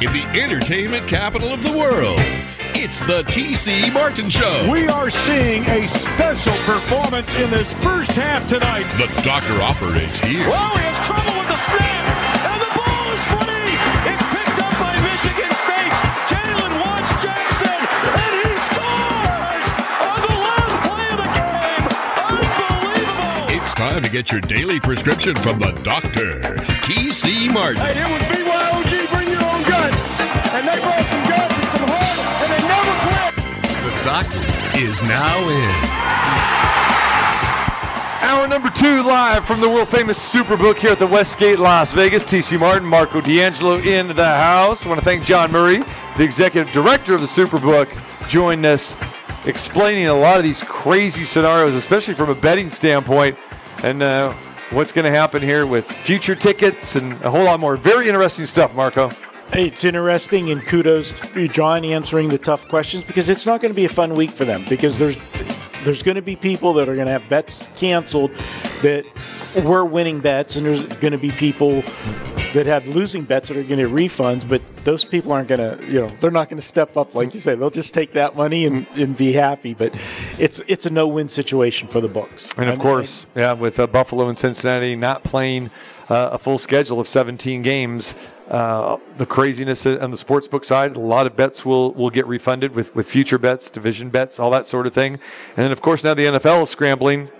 In the entertainment capital of the world, it's the TC Martin Show. We are seeing a special performance in this first half tonight. The doctor operates here. Oh, he has trouble with the snap, and the ball is free. It's picked up by Michigan State. Jalen Watts Jackson, and he scores on the last play of the game. Unbelievable! It's time to get your daily prescription from the doctor, TC Martin. Hey, it was BYOG, Is now in. Hour number two live from the world famous Superbook here at the Westgate, Las Vegas. TC Martin, Marco D'Angelo in the house. I want to thank John Murray, the executive director of the Superbook, joined us explaining a lot of these crazy scenarios, especially from a betting standpoint, and uh, what's going to happen here with future tickets and a whole lot more. Very interesting stuff, Marco. It's interesting, and kudos to John answering the tough questions because it's not going to be a fun week for them because there's there's going to be people that are going to have bets canceled that were winning bets, and there's going to be people that had losing bets that are going to get refunds, but those people aren't going to, you know, they're not going to step up like you say. They'll just take that money and, and be happy. But it's it's a no-win situation for the books. And of And- course, yeah, with uh, Buffalo and Cincinnati not playing uh, a full schedule of 17 games, uh, the craziness on the sportsbook side, a lot of bets will will get refunded with with future bets, division bets, all that sort of thing. And then, of course, now the NFL is scrambling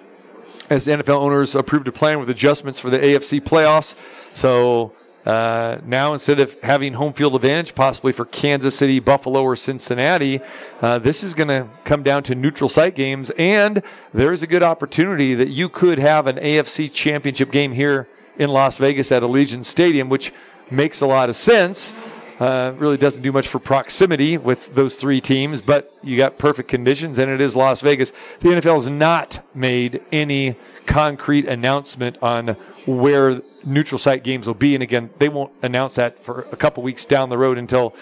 as NFL owners approved a plan with adjustments for the AFC playoffs. So uh, now instead of having home field advantage possibly for Kansas City, Buffalo, or Cincinnati, uh, this is going to come down to neutral site games. And there's a good opportunity that you could have an AFC championship game here in Las Vegas at Allegiant Stadium, which makes a lot of sense. Uh, really doesn't do much for proximity with those three teams, but you got perfect conditions, and it is Las Vegas. The NFL has not made any concrete announcement on where neutral site games will be, and again, they won't announce that for a couple weeks down the road until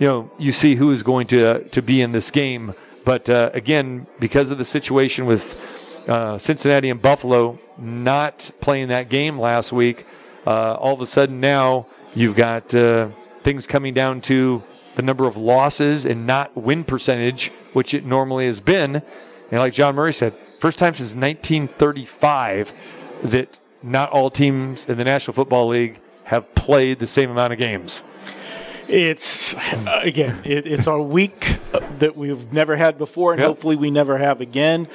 you know you see who is going to to be in this game. But uh, again, because of the situation with uh, Cincinnati and Buffalo not playing that game last week, uh, all of a sudden now you've got uh, things coming down to the number of losses and not win percentage, which it normally has been. And like John Murray said, first time since 1935 that not all teams in the National Football League have played the same amount of games. It's uh, again, it, it's a week that we've never had before, and Yep. hopefully we never have again.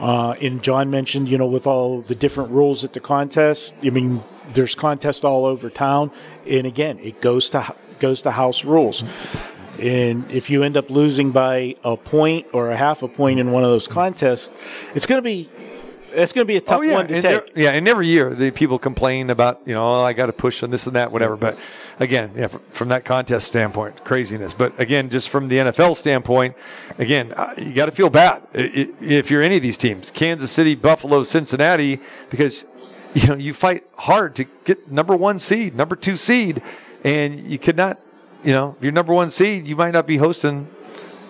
Uh, and John mentioned, you know, with all the different rules at the contest. I mean, there's contests all over town, and again, it goes to goes to house rules. And if you end up losing by a point or a half a point in one of those contests, it's going to be it's going to be a tough one to and take. there- yeah, and every year the people complain about you know oh, I got to push on this and that whatever. But again, yeah, from, from that contest standpoint, craziness. But again, just from the NFL standpoint, again, uh, you got to feel bad if you're any of these teams, Kansas City, Buffalo, Cincinnati, because you know you fight hard to get number one seed, number two seed, and you could not, you know, if you're number one seed, you might not be hosting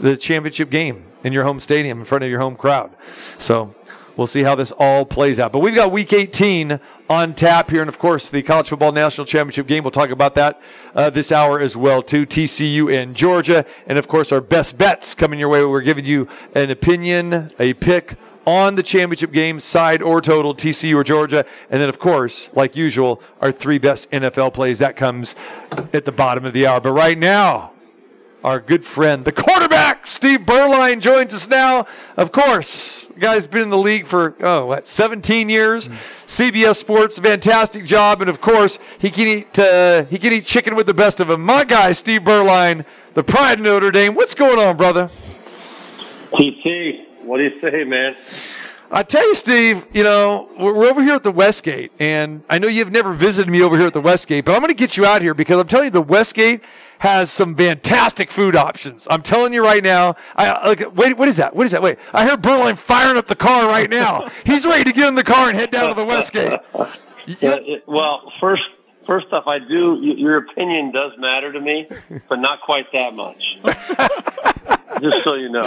the championship game in your home stadium in front of your home crowd. So we'll see how this all plays out. But we've got week 18 on tap here. And of course, the College Football National Championship game. We'll talk about that uh, this hour as well, too. TCU and Georgia. And of course, our best bets coming your way. We're giving you an opinion, a pick on the championship game, side or total, TCU or Georgia. And then, of course, like usual, our three best NFL plays. That comes at the bottom of the hour. But right now, our good friend, the quarterback, Steve Beuerlein, joins us now. Of course, guy's been in the league for, oh, what, 17 years? CBS Sports, fantastic job. And of course, he can eat, uh, he can eat chicken with the best of them. My guy, Steve Beuerlein, the pride of Notre Dame. What's going on, brother? TC, what do you say, man? I tell you, Steve, you know, we're, over here at the Westgate, and I know you've never visited me over here at the Westgate, but I'm going to get you out here because I'm telling you, the Westgate has some fantastic food options. I'm telling you right now. I like, wait, what is that? What is that? Wait, I heard Beuerlein firing up the car right now. He's ready to get in the car and head down to the Westgate. It- well, first, first off, I do. Your opinion does matter to me, but not quite that much. just so you know.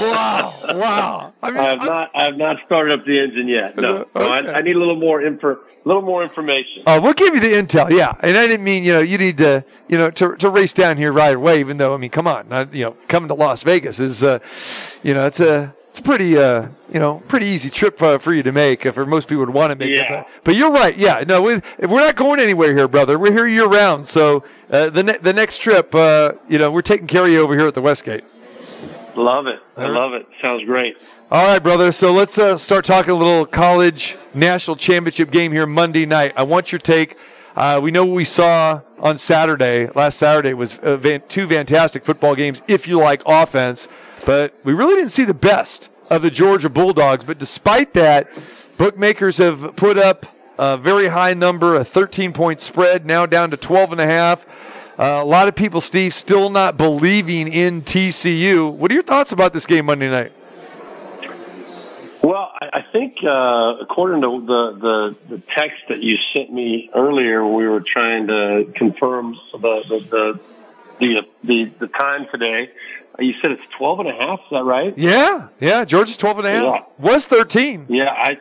wow, wow. I mean, I have I'm- not. I have not started up the engine yet. No, no I, I need a little more info. A little more information. Uh, we'll give you the intel, yeah. And I didn't mean, you know, you need to, you know, to, to race down here right away. Even though, I mean, come on, not, you know, coming to Las Vegas is, uh, you know, it's a, it's a pretty, uh, you know, pretty easy trip uh, for you to make. Uh, for most people would want to make it. Yeah. But, but you're right, yeah. No, we, if we're not going anywhere here, brother. We're here year round. So uh, the ne- the next trip, uh, you know, we're taking care of you over here at the Westgate. Love it. I love it. Sounds great. All right, brother. So let's uh, start talking a little college national championship game here Monday night. I want your take. Uh, we know what we saw on Saturday. Last Saturday was uh, van- two fantastic football games, if you like offense, but we really didn't see the best of the Georgia Bulldogs. But despite that, bookmakers have put up a very high number, a 13 point spread, now down to 12 and a half. Uh, a lot of people, Steve, still not believing in TCU. What are your thoughts about this game Monday night? Well, I, I think uh, according to the, the the text that you sent me earlier, we were trying to confirm the the the the, the, time today. You said it's 12 and a half. Is that right? Yeah, yeah. Georgia's 12 and a half. Yeah. Was 13. Yeah, I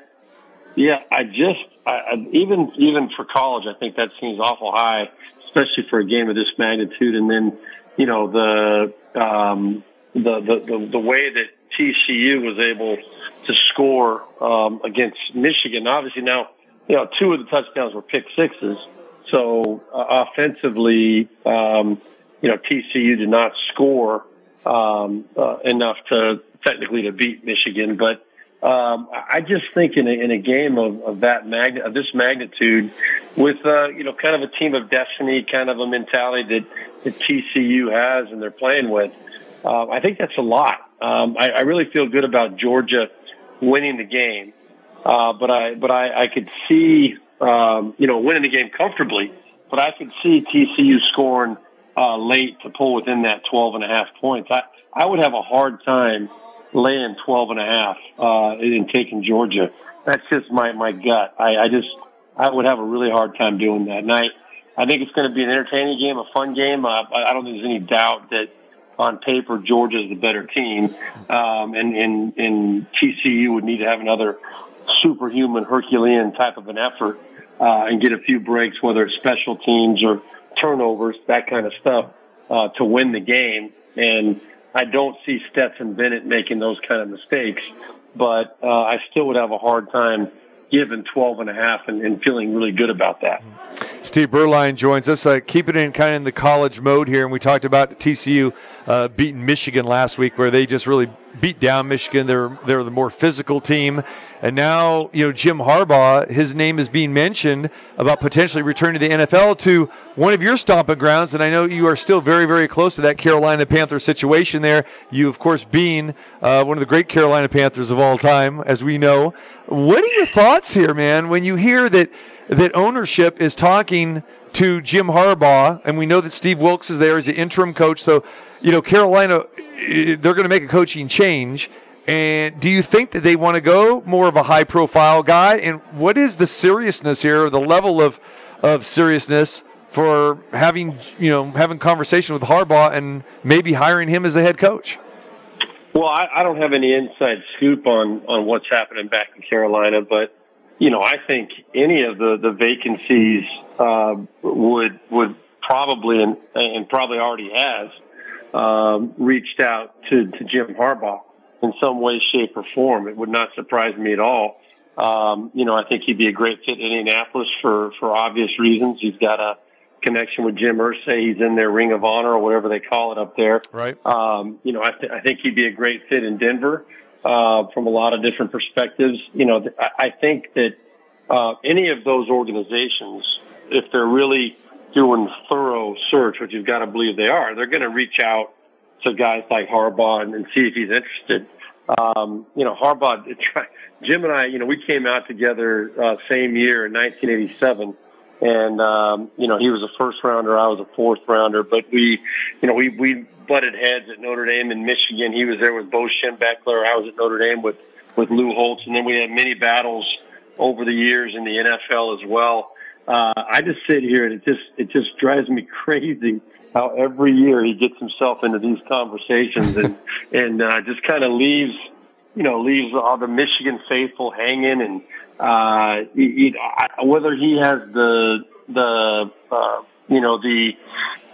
yeah, I just I, I, even even for college, I think that seems awful high, especially for a game of this magnitude. And then you know the um, the, the the the way that TCU was able to score um, against Michigan. Obviously, now you know two of the touchdowns were pick sixes. So uh, offensively, um, you know TCU did not score um, uh, enough to technically to beat Michigan, but um, I just think in a, in a game of, of that mag of this magnitude, with uh, you know kind of a team of destiny, kind of a mentality that, that TCU has and they're playing with, uh, I think that's a lot. Um, I, I really feel good about Georgia winning the game, uh, but I but I, I could see um, you know winning the game comfortably, but I could see TCU scoring uh, late to pull within that 12 and a half points. I, I would have a hard time laying 12 and a half, uh, taking Georgia. That's just my, my gut. I, I just, I would have a really hard time doing that. And I, I think it's going to be an entertaining game, a fun game. Uh, I don't think there's any doubt that on paper, Georgia's the better team. Um, and, and, and TCU would need to have another superhuman Herculean type of an effort, uh, and get a few breaks, whether it's special teams or turnovers, that kind of stuff, uh, to win the game. And I don't see Stetson Bennett making those kind of mistakes, but, uh, I still would have a hard time giving 12 and a half and, and feeling really good about that. Steve Beuerlein joins us. Uh, keeping it in kind of in the college mode here, and we talked about TCU uh, beating Michigan last week, where they just really beat down Michigan. They're they're the more physical team, and now you know Jim Harbaugh. His name is being mentioned about potentially returning to the NFL to one of your stomping grounds, and I know you are still very very close to that Carolina Panther situation there. You of course being uh, one of the great Carolina Panthers of all time, as we know. What are your thoughts here, man, when you hear that? That ownership is talking to Jim Harbaugh, and we know that Steve Wilks is there as the interim coach. So, you know, Carolina, eh, they're going to make a coaching change. And do you think that they want to go more of a high profile guy? And what is the seriousness here, the level of, of seriousness for having, you know, having conversation with Harbaugh and maybe hiring him as the head coach? Well, I, I don't have any inside scoop on, on what's happening back in Carolina, but you know, I think any of the the vacancies uh, would would probably and, and probably already has um, reached out to, to Jim Harbaugh in some way, shape, or form. It would not surprise me at all. Um, you know, I think he'd be a great fit in Indianapolis for for obvious reasons. He's got a connection with Jim Irsay. He's in their Ring of Honor or whatever they call it up there. Right. Um, you know, I, th- I think he'd be a great fit in Denver uh, from a lot of different perspectives. You know, I think that uh, any of those organizations, if they're really doing thorough search, which you've got to believe they are, they're going to reach out to guys like Harbaugh and, and see if he's interested. Um, you know, Harbaugh, Jim and I, you know, we came out together uh, same year in 1987 and um, you know he was a first rounder, I was a fourth rounder, but we, you know, we we butted heads at Notre Dame and Michigan. He was there with Bo Schembechler. I was at Notre Dame with with Lou Holtz, and then we had many battles over the years in the NFL as well. uh, I just sit here and it just it just drives me crazy how every year he gets himself into these conversations and and uh, just kind of leaves you know leaves all the Michigan faithful hanging and uh, he, he, whether he has the the uh, you know the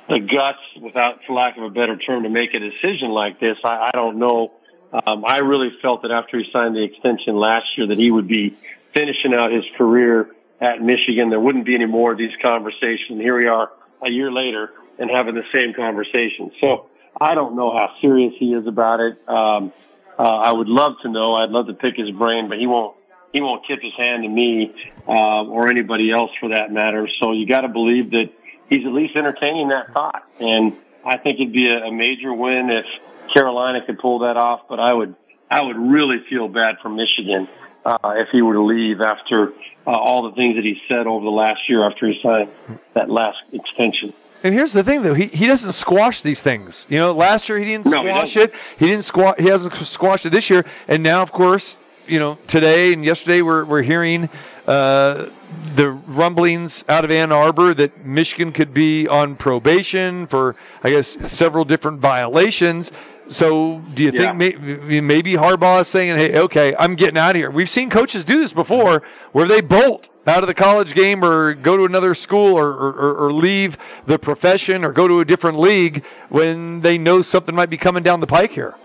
the guts, without for lack of a better term, to make a decision like this, I, I don't know. Um, I really felt that after he signed the extension last year, that he would be finishing out his career at Michigan. There wouldn't be any more of these conversations. Here we are a year later and having the same conversation. So I don't know how serious he is about it. Um, uh, I would love to know. I'd love to pick his brain, but he won't. He won't tip his hand to me uh, or anybody else for that matter. So you got to believe that he's at least entertaining that thought. And I think it'd be a, a major win if Carolina could pull that off. But I would, I would really feel bad for Michigan uh, if he were to leave after uh, all the things that he said over the last year after he signed that last extension. And here's the thing, though he, he doesn't squash these things. You know, last year he didn't No, he squash doesn't. it. He didn't squash. He hasn't squashed it this year. And now, of course, you know, today and yesterday we're we're hearing uh, the rumblings out of Ann Arbor that Michigan could be on probation for, I guess, several different violations. So, do you Yeah. think may, maybe Harbaugh is saying, "Hey, okay, I'm getting out of here"? We've seen coaches do this before, where they bolt out of the college game or go to another school or, or, or leave the profession or go to a different league when they know something might be coming down the pike here.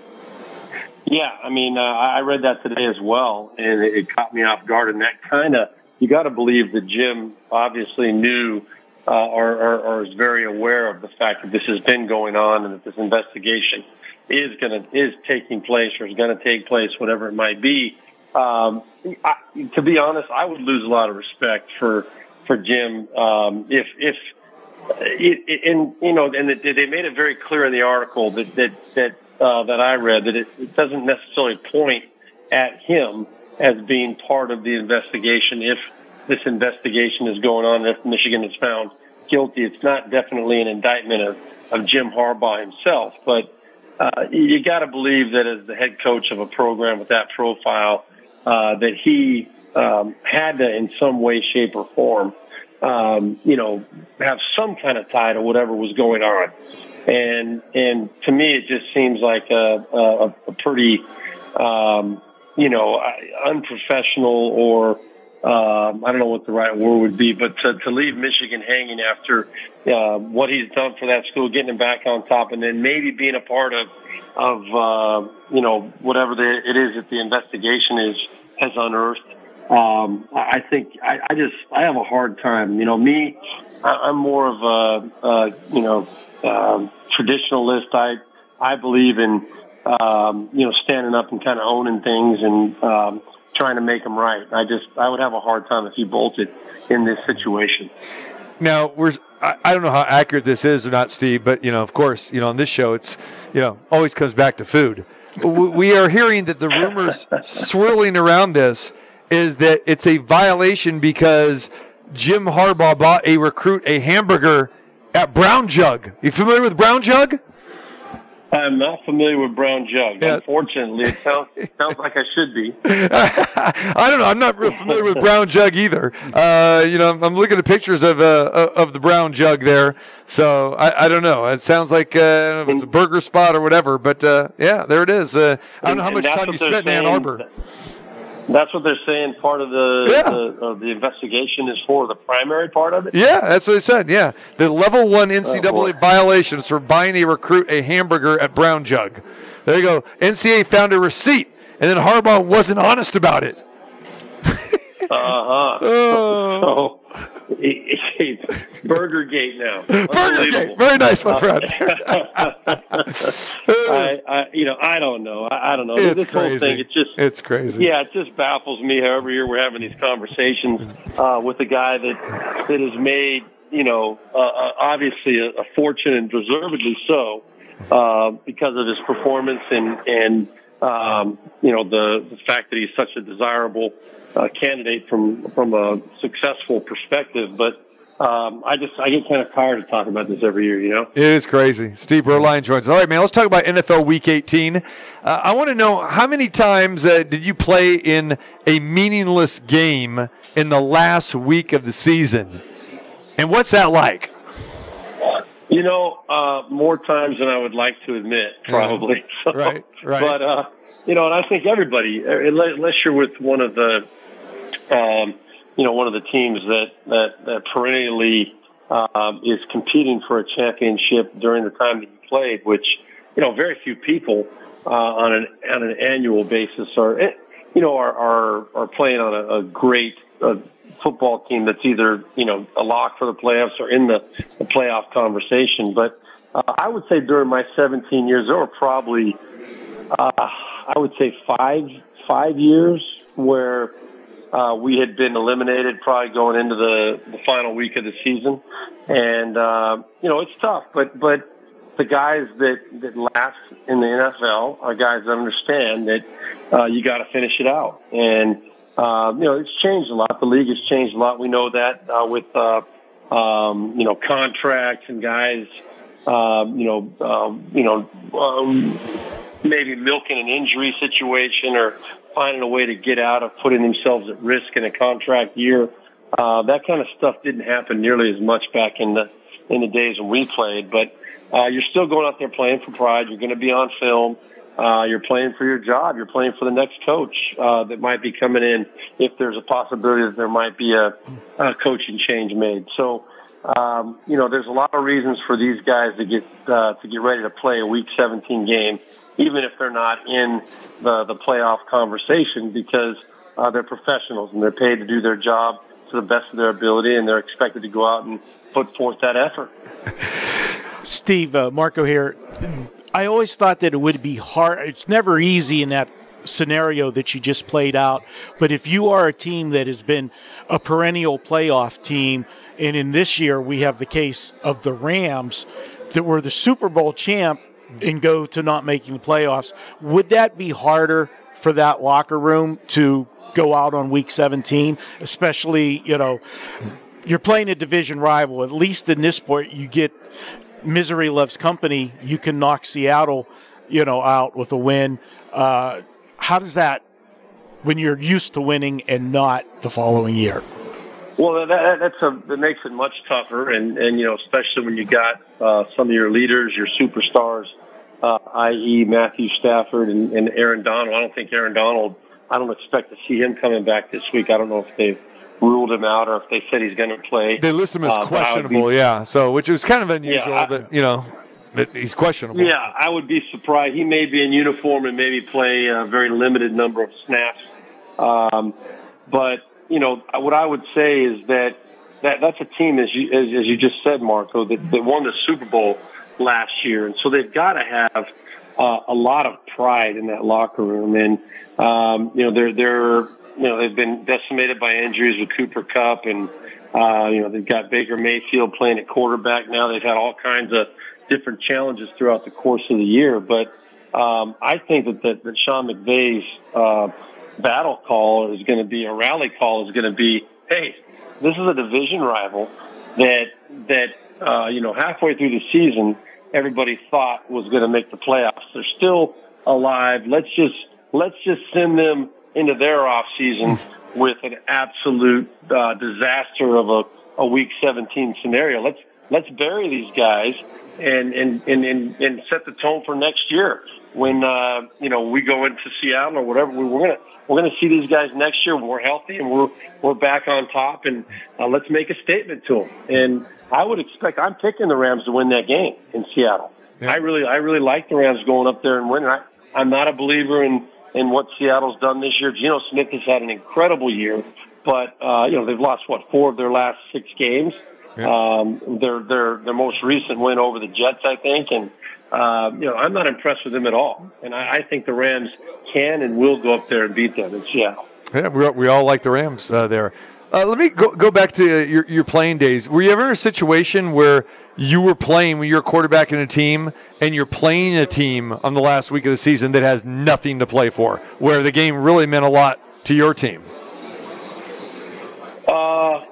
Yeah, I mean, uh, I read that today as well, and it, it caught me off guard. And that kind of, you got to believe that Jim obviously knew uh, or, or, or is very aware of the fact that this has been going on and that this investigation is going to is taking place or is going to take place, whatever it might be. Um, I, to be honest, I would lose a lot of respect for for Jim um, if if and you know, and they they made it very clear in the article that that that uh, that I read that it, it doesn't necessarily point at him as being part of the investigation. If this investigation is going on, if Michigan is found guilty, it's not definitely an indictment of, of Jim Harbaugh himself. But uh, you got to believe that as the head coach of a program with that profile, uh, that he um, had to, in some way, shape, or form, um, you know, have some kind of tie to whatever was going on. And and to me, it just seems like a, a, a pretty, um, you know, unprofessional or um, I don't know what the right word would be, but to, to leave Michigan hanging after uh, what he's done for that school, getting him back on top, and then maybe being a part of of uh, you know whatever the, it is that the investigation is has unearthed. Um, I think I, I just I have a hard time. You know, me, I, I'm more of a, a you know um, traditionalist. I I believe in um, you know standing up and kind of owning things and um, trying to make them right. I just I would have a hard time if he bolted in this situation. Now we're I, I don't know how accurate this is or not, Steve, but you know, of course, you know, on this show, it's you know always comes back to food. W- we are hearing that the rumors swirling around this is that it's a violation because Jim Harbaugh bought a recruit a hamburger at Brown Jug. You familiar with Brown Jug? I'm not familiar with Brown Jug. Yeah. Unfortunately, it sounds sounds like I should be. I don't know. I'm not real familiar with brown jug either. Uh, you know, I'm looking at pictures of uh, of the brown jug there. So I, I don't know. It sounds like uh, it's a burger spot or whatever. But uh, yeah, there it is. Uh, I don't know how much time you spent in Ann. Arbor. That's what they're saying. Part of the Yeah. the, of the investigation is for the primary part of it. Yeah, that's what they said. Yeah, the level one. NCAA violations for buying a recruit a hamburger at Brown Jug. There you go. NCAA found a receipt, and then Harbaugh wasn't honest about it. Uh huh. Oh. So it's Burger Gate now. Burger. Unbelievable. Very nice, my friend. I, I, you know, I don't know. I, I don't know. it's this crazy. whole thing, it just, it's crazy. yeah, it just baffles me. How every year we're having these conversations uh, with a guy that that has made, you know, uh, uh, obviously a, a fortune and deservedly so uh, because of his performance and and um, you know the the fact that he's such a desirable uh, candidate from from a successful perspective, but. Um, I just I get kind of tired of talking about this every year. You know, It is crazy. Steve Beuerlein joins. us. All right, man. Let's talk about NFL Week 18. Uh, I want to know how many times uh, did you play in a meaningless game in the last week of the season, and what's that like? you know, uh, more times than I would like to admit, probably. So, Right, right. But uh, you know, and I think everybody, uh, unless you're with one of the, um, you know, one of the teams that that, that perennially um, is competing for a championship during the time that you played, which you know, very few people uh, on an on an annual basis are, eh, you know, are are, are playing on a, a great. Uh, football team that's either you know a lock for the playoffs or in the, the playoff conversation. But uh, I would say during my 17 years, there were probably uh, I would say five five years where uh, we had been eliminated, probably going into the, the final week of the season, and uh, you know it's tough. But but the guys that that last in the NFL are guys that understand that uh, you got to finish it out and. Uh, you know, it's changed a lot. The league has changed a lot. We know that uh, with uh, um, you know contracts and guys, um, you know, um, you know, um, maybe milking an injury situation or finding a way to get out of putting themselves at risk in a contract year. Uh, that kind of stuff didn't happen nearly as much back in the in the days when we played. But uh, you're still going out there playing for pride. You're going to be on film. Uh, you're playing for your job. You're playing for the next coach uh, that might be coming in. If there's a possibility that there might be a, a coaching change made, so um, you know there's a lot of reasons for these guys to get uh, to get ready to play a Week 17 game, even if they're not in the the playoff conversation, because uh, they're professionals and they're paid to do their job to the best of their ability, and they're expected to go out and put forth that effort. Steve, uh, Marco here. I always thought that it would be hard. It's never easy in that scenario that you just played out. But if you are a team that has been a perennial playoff team, and in this year we have the case of the Rams that were the Super Bowl champ and go to not making the playoffs, would that be harder for that locker room to go out on week 17, especially, you know, you're playing a division rival. At least in this point, you get misery loves company. You can knock Seattle, you know, out with a win. Uh, how does that, when you're used to winning and not the following year? Well, that, that's a that makes it much tougher, and and you know, especially when you got uh, some of your leaders, your superstars, uh, i.e., Matthew Stafford and, and Aaron Donald. I don't think Aaron Donald. I don't expect to see him coming back this week. I don't know if they've ruled him out or if they said he's going to play. They list him as Uh, but I would questionable, be- yeah. So, which was kind of unusual Yeah, I- that you know that he's questionable. Yeah, I would be surprised. He may be in uniform and maybe play a very limited number of snaps. Um, but you know, what I would say is that, that that's a team, as you as, as you just said, Marco, that, that won the Super Bowl last year, and so they've got to have uh, a lot of pride in that locker room. And um, you know, they're they're you know they've been decimated by injuries with Cooper Kupp, and uh, you know they've got Baker Mayfield playing at quarterback now. They've had all kinds of different challenges throughout the course of the year, but um, I think that, that, that Sean McVay's uh, battle call is going to be a rally call is going to be, hey, this is a division rival that that uh, you know halfway through the season everybody thought was going to make the playoffs. They're still alive. Let's just let's just send them into their off season with an absolute uh, disaster of a, a week 17 scenario. Let's let's bury these guys and and and and, and set the tone for next year when uh, you know we go into Seattle or whatever. We, we're gonna we're gonna see these guys next year when we're healthy and we're we're back on top. And uh, let's make a statement to them. And I would expect I'm picking the Rams to win that game in Seattle. I really I really like the Rams going up there and winning. I, I'm not a believer in in what Seattle's done this year. Geno Smith has had an incredible year, but uh, you know they've lost what four of their last six games. Um, their their their most recent win over the Jets, I think, and uh, you know I'm not impressed with them at all. And I, I think the Rams can and will go up there and beat them in Seattle. Yeah, we, we all like the Rams uh, there. Uh, let me go, go back to uh, your, your playing days. Were you ever in a situation where you were playing when you're a quarterback in a team and you're playing a team on the last week of the season that has nothing to play for, where the game really meant a lot to your team? Uh,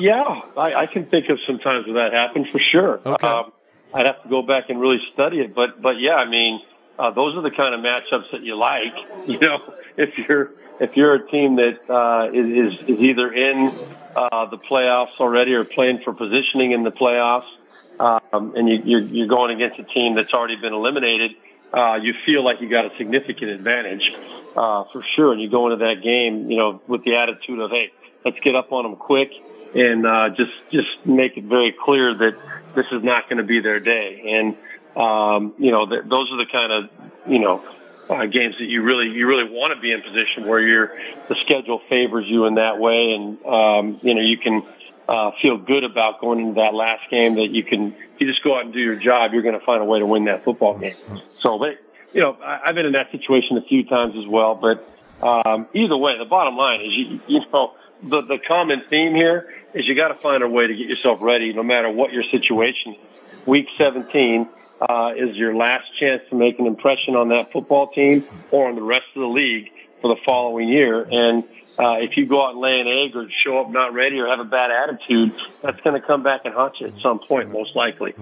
Yeah, I, I can think of some times when that happened for sure. Okay. Um, I'd have to go back and really study it, but but yeah, I mean, uh, those are the kind of matchups that you like. You know, if you're if you're a team that uh, is is either in uh, the playoffs already or playing for positioning in the playoffs, um, and you, you're, you're going against a team that's already been eliminated, uh, you feel like you got a significant advantage uh, for sure. And you go into that game, you know, with the attitude of, hey, let's get up on them quick and uh, just just make it very clear that this is not going to be their day. And um, you know, th- those are the kind of you know uh, games that you really you really want to be in position where you're the schedule favors you in that way, and um, you know you can uh, feel good about going into that last game that you can if you just go out and do your job, you're going to find a way to win that football game. So, but you know, I, I've been in that situation a few times as well. But um, either way, the bottom line is you you know the the common theme here is you got to find a way to get yourself ready, no matter what your situation is. Week 17 uh, is your last chance to make an impression on that football team or on the rest of the league for the following year. And uh, if you go out and lay an egg or show up not ready or have a bad attitude, that's going to come back and haunt you at some point, most likely.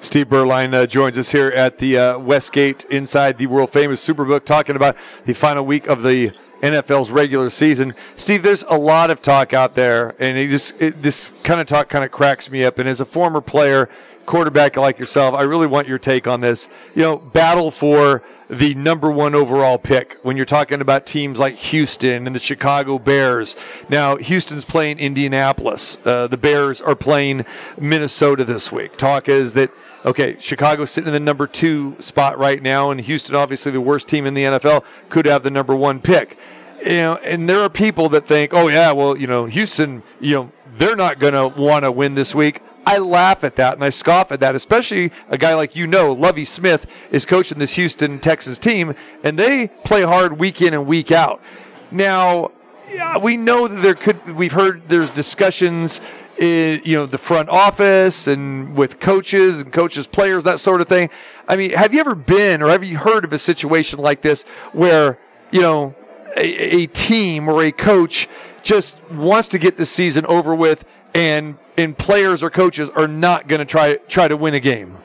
Steve Beuerlein uh, joins us here at the uh, Westgate inside the world famous Superbook, talking about the final week of the NFL's regular season. Steve, there's a lot of talk out there, and it just it, this kind of talk kind of cracks me up. And as a former player, quarterback like yourself, I really want your take on this. You know, battle for the number one overall pick when you're talking about teams like Houston and the Chicago Bears. Now, Houston's playing Indianapolis. Uh, the Bears are playing Minnesota this week. Talk is that, okay, Chicago's sitting in the number two spot right now, and Houston, obviously the worst team in the NFL, could have the number one pick. You know, and there are people that think, oh, yeah, well, you know, Houston, you know, they're not going to want to win this week. I laugh at that and I scoff at that, especially a guy like you know, Lovie Smith is coaching this Houston Texas team, and they play hard week in and week out. Now, yeah, we know that there could. We've heard there's discussions, in, you know, the front office and with coaches and coaches, players, that sort of thing. I mean, have you ever been or have you heard of a situation like this where you know a, a team or a coach just wants to get the season over with and and players or coaches are not going to try try to win a game.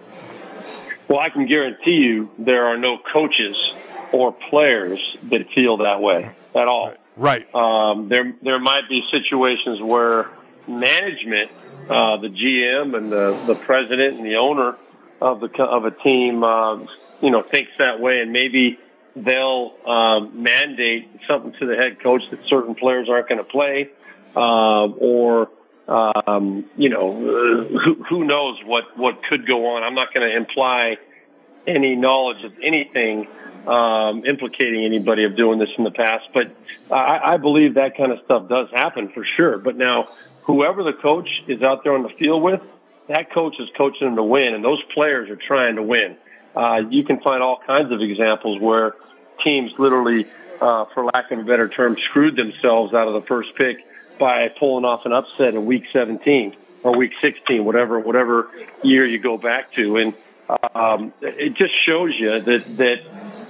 Well, I can guarantee you there are no coaches or players that feel that way at all. Right. Um, there, there might be situations where management, uh, the GM and the, the president and the owner of the of a team, uh, you know, thinks that way, and maybe they'll um, mandate something to the head coach that certain players aren't going to play, uh, or um, you know, uh, who, who knows what what could go on. I'm not going to imply any knowledge of anything um, implicating anybody of doing this in the past, but I, I believe that kind of stuff does happen for sure. But now, whoever the coach is out there on the field with, that coach is coaching them to win, and those players are trying to win. Uh, you can find all kinds of examples where teams literally, uh, for lack of a better term, screwed themselves out of the first pick by pulling off an upset in week 17 or week 16, whatever whatever year you go back to, and um, it just shows you that that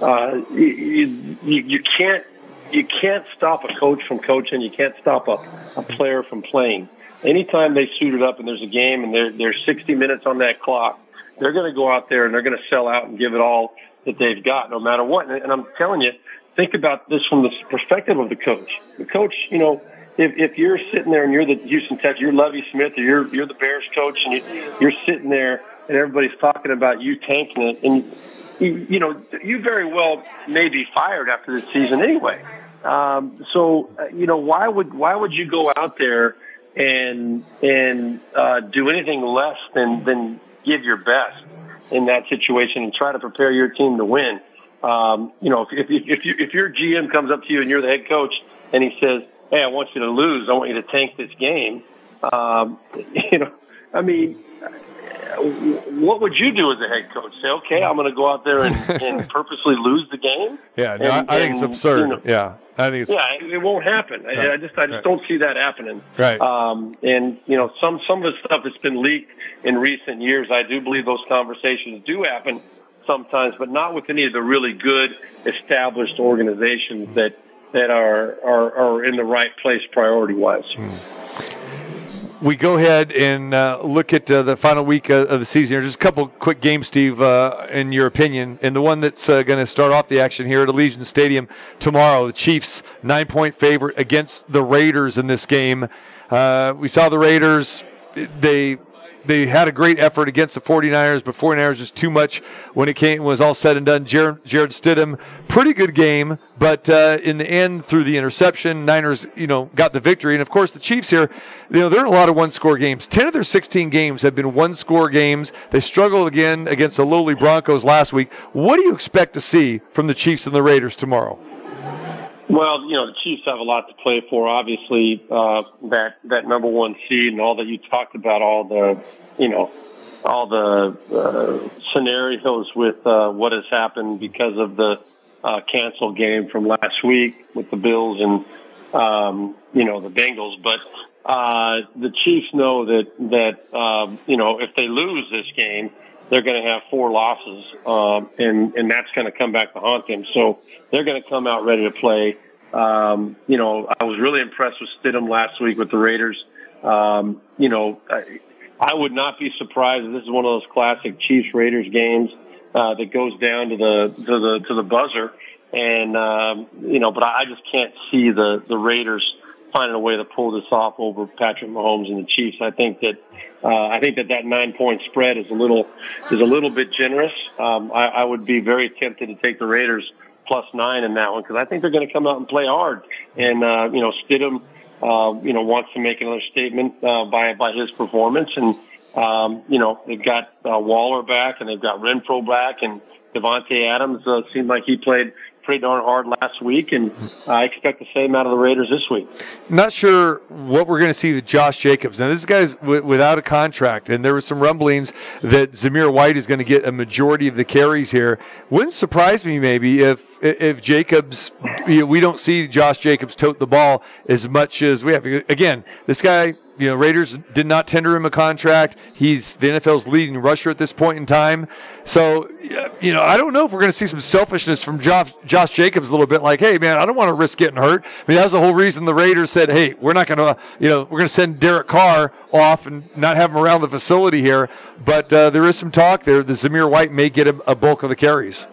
uh, you, you, can't you can't stop a coach from coaching. You can't stop a, a player from playing. Anytime they suit it up and there's a game and there there's 60 minutes on that clock, they're going to go out there and they're going to sell out and give it all that they've got, no matter what. And, I'm telling you, think about this from the perspective of the coach. The coach, you know, if, if you're sitting there and you're the Houston Texans, you're Lovie Smith, or you're you're the Bears coach, and you, you're sitting there and everybody's talking about you tanking it, and you, you know you very well may be fired after this season anyway. Um, so uh, you know why would why would you go out there and and uh, do anything less than than give your best in that situation and try to prepare your team to win? Um, you know, if if, if, you, if your GM comes up to you and you're the head coach and he says hey, I want you to lose. I want you to tank this game. Um, you know, I mean, what would you do as a head coach? Say, okay, I'm going to go out there and, and purposely lose the game. Yeah, no, And- I, I think it's absurd. you know, yeah, I think it's yeah, it it won't happen. I, I just, I just Right. don't see that happening. Right. Um, and you know, some some of the stuff that's been leaked in recent years, I do believe those conversations do happen sometimes, but not with any of the really good established organizations that that are are, are in the right place priority wise. We go ahead and uh, look at uh, the final week of, the season. Just a couple quick games, Steve, uh, in your opinion, and the one that's uh, going to start off the action here at Allegiant Stadium tomorrow. The Chiefs nine-point favorite against the Raiders in this game. Uh, we saw the Raiders; they they had a great effort against the 49ers, but 49ers was too much when it came was all said and done. Jared, Jarrett Stidham, pretty good game, but uh, in the end, through the interception, Niners, you know, got the victory. And of course, the Chiefs here, you know, they're in a lot of one-score games. Ten of their 16 games have been one-score games. They struggled again against the lowly Broncos last week. What do you expect to see from the Chiefs and the Raiders tomorrow? Well, you know, the Chiefs have a lot to play for. Obviously, uh, that that number one seed and all that you talked about, all the, you know, all the uh, scenarios with uh, what has happened because of the uh, canceled game from last week with the Bills and um, you know the Bengals. But uh, the Chiefs know that that um, you know if they lose this game they're going to have four losses, um, and and that's going to come back to haunt them. So they're going to come out ready to play. Um, you know, I was really impressed with Stidham last week with the Raiders. Um, you know, I, I would not be surprised this is one of those classic Chiefs Raiders games uh, that goes down to the to the to the buzzer. And um, you know, but I just can't see the the Raiders finding a way to pull this off over Patrick Mahomes and the Chiefs. I think that uh, I think that that nine point spread is a little is a little bit generous. Um, I, I would be very tempted to take the Raiders plus nine in that one because I think they're going to come out and play hard. And uh, you know, Stidham, uh, you know, wants to make another statement uh, by by his performance, and um, you know, they've got uh, Waller back and they've got Renfrow back, and Davante Adams uh, seemed like he played pretty darn hard last week, and I expect the same out of the Raiders this week. Not sure what we're going to see with Josh Jacobs. Now, this guy's w- without a contract, and there were some rumblings that Zamir White is going to get a majority of the carries here. Wouldn't surprise me maybe if if Jacobs, you know, we don't see Josh Jacobs tote the ball as much as we have. Again, this guy you know, Raiders did not tender him a contract. He's the NFL's leading rusher at this point in time. So, you know, I don't know if we're going to see some selfishness from Josh, Josh Jacobs a little bit like, hey, man, I don't want to risk getting hurt. I mean, that was the whole reason the Raiders said, hey, we're not going to, you know, we're going to send Derek Carr off and not have him around the facility here. But uh, there is some talk there that Zamir White may get a, a bulk of the carries.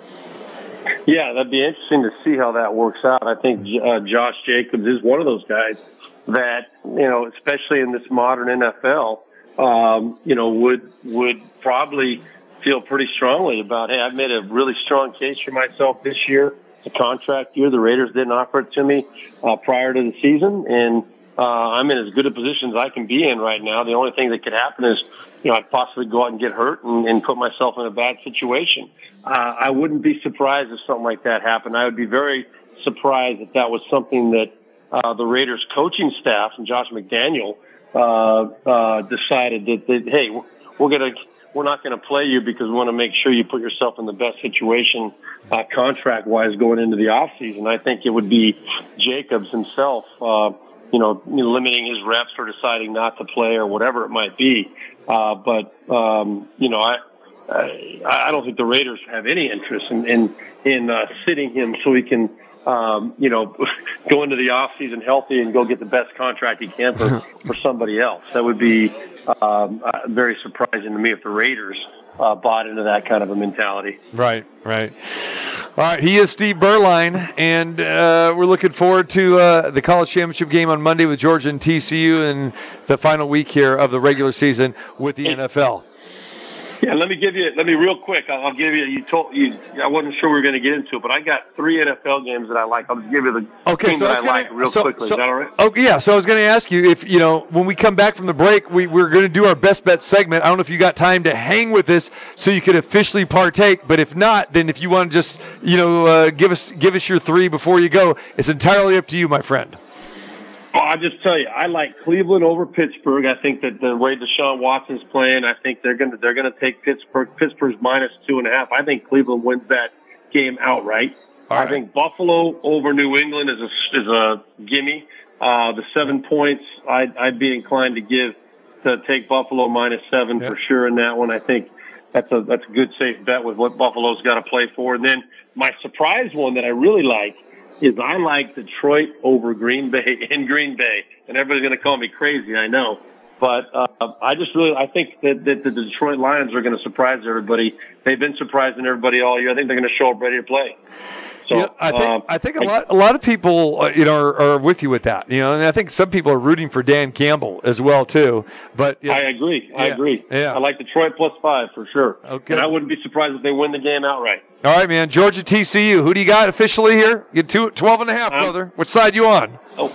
Yeah, that'd be interesting to see how that works out. I think uh, Josh Jacobs is one of those guys that you know, especially in this modern NFL, um, you know, would would probably feel pretty strongly about. Hey, I've made a really strong case for myself this year. A contract year. The Raiders didn't offer it to me uh, prior to the season, and uh, I'm in as good a position as I can be in right now. The only thing that could happen is, you know, I'd possibly go out and get hurt and, and put myself in a bad situation. Uh, I wouldn't be surprised if something like that happened. I would be very surprised if that was something that uh, the Raiders coaching staff and Josh McDaniel uh, uh, decided that, that hey, we're gonna we're not going to play you because we want to make sure you put yourself in the best situation uh, contract wise going into the off season. I think it would be Jacobs himself, uh, you know, limiting his reps or deciding not to play or whatever it might be. Uh, but um, you know, I. I don't think the Raiders have any interest in in, in uh, sitting him so he can um, you know, go into the off season healthy and go get the best contract he can for, for somebody else. That would be um, uh, very surprising to me if the Raiders uh, bought into that kind of a mentality. Right, right. All right, he is Steve Beuerlein, and uh, we're looking forward to uh, the college championship game on Monday with Georgia and TCU, and the final week here of the regular season with the NFL. Yeah, let me give you. Let me real quick. I'll, I'll give you. You told you. I wasn't sure we were going to get into it, but I got three NFL games that I like. I'll just give you the okay, so that I, I gonna, like real so, quickly. So, Is that all right? Oh yeah. So I was going to ask you if you know when we come back from the break, we we're going to do our best bet segment. I don't know if you got time to hang with us so you could officially partake. But if not, then if you want to just you know uh, give us give us your three before you go, it's entirely up to you, my friend. Well, I'll just tell you, I like Cleveland over Pittsburgh. I think that the way Deshaun Watson's playing, I think they're going to they're going to take Pittsburgh. Pittsburgh's minus two and a half. I think Cleveland wins that game outright. All right. I think Buffalo over New England is a is a gimme. Uh, the seven points, I'd, I'd be inclined to give to take Buffalo minus seven Yeah. for sure in that one. I think that's a that's a good safe bet with what Buffalo's got to play for. And then my surprise one that I really like is I like Detroit over Green Bay in Green Bay, and everybody's going to call me crazy, I know. But uh, I just really, I think that, that the Detroit Lions are going to surprise everybody. They've been surprising everybody all year. I think they're going to show up ready to play. So Yeah, I think um, I think a lot a lot of people uh, you know are, are with you with that. You know, and I think some people are rooting for Dan Campbell as well too. But you know, I agree. I Yeah, agree. yeah. I like Detroit plus five for sure. Okay. And I wouldn't be surprised if they win the game outright. all right, man. Georgia TCU. Who do you got officially here? You two, 12 and a half, Um, brother. Which side you on? Oh,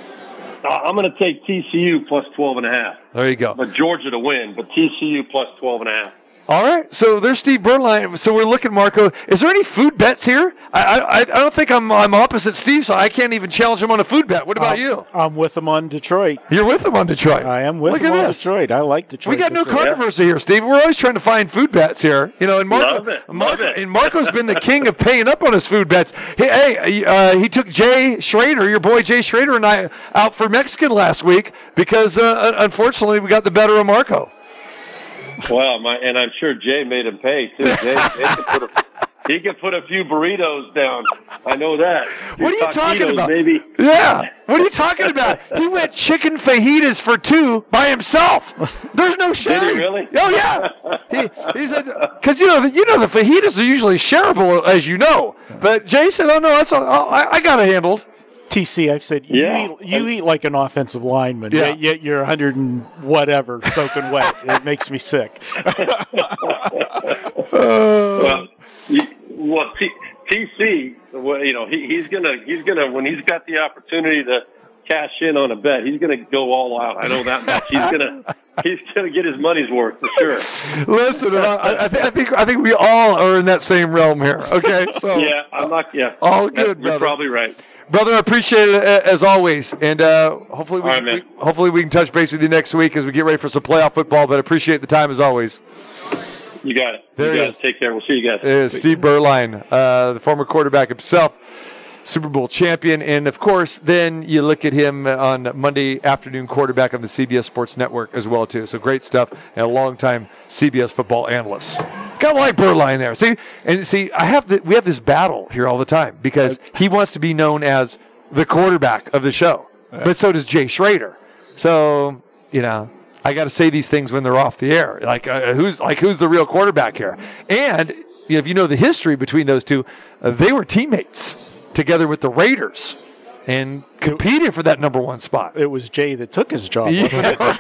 I- I'm going to take TCU plus 12 and a half. There you go. But Georgia to win, but TCU plus 12 and a half. All right. So there's Steve Beuerlein. So we're looking, Marco. Is there any food bets here? I I, I don't think I'm I'm opposite Steve, so I can't even challenge him on a food bet. What about Um, you? I'm with them on Detroit. You're with him on Detroit. I am with Look them at on this. Detroit. I like Detroit. We got no this year. controversy here, Steve. We're always trying to find food bets here. You know, and Marco, Love it. Marco Love it. and Marco's been the king of paying up on his food bets. Hey, hey uh, he took Jay Schroeder, your boy Jay Schroeder, and I out for Mexican last week because uh, unfortunately we got the better of Marco. Well, my and I'm sure Jay made him pay too. Jay, Jay could put a, he could put a few burritos down. I know that. What are you talking about? Maybe. Yeah. What are you talking about? He went chicken fajitas for two by himself. There's no sharing. really? Oh yeah. He, he said because you know the, you know the fajitas are usually shareable as you know, but Jay said, "Oh no, that's all, I, I got it handled." TC, I've said you, Yeah. eat, you eat like an offensive lineman, Yeah. yet, yet you're 100 and whatever soaking wet. It makes me sick. Well, you- well, T, TC, well, you know, he, he's gonna he's gonna when he's got the opportunity to cash in on a bet, he's gonna go all out. I know that much. He's gonna he's gonna get his money's worth for sure. Listen, I, I, thi- I think I think we all are in that same realm here. Okay, so Yeah, I'm not. Yeah, All That- good, You're brother. probably right. Brother, I appreciate it uh, as always, and uh, hopefully we, right, we- hopefully we can touch base with you next week as we get ready for some playoff football. But appreciate the time as always. You got it. There you it. Take care. We'll see you guys. is Steve Beuerlein, uh, the former quarterback himself, Super Bowl champion, and of course, then you look at him on Monday afternoon quarterback on the CBS Sports Network as well too. So great stuff, and a longtime CBS football analyst. Got a like Beuerlein there. See, and see, I have the, we have this battle here all the time because he wants to be known as the quarterback of the show, but so does Jay Schroeder. So you know. I got to say these things when they're off the air. Like uh, who's like who's the real quarterback here? And you know, if you know the history between those two, uh, they were teammates together with the Raiders and competed for that number one spot. It was Jay that took his job. Yeah.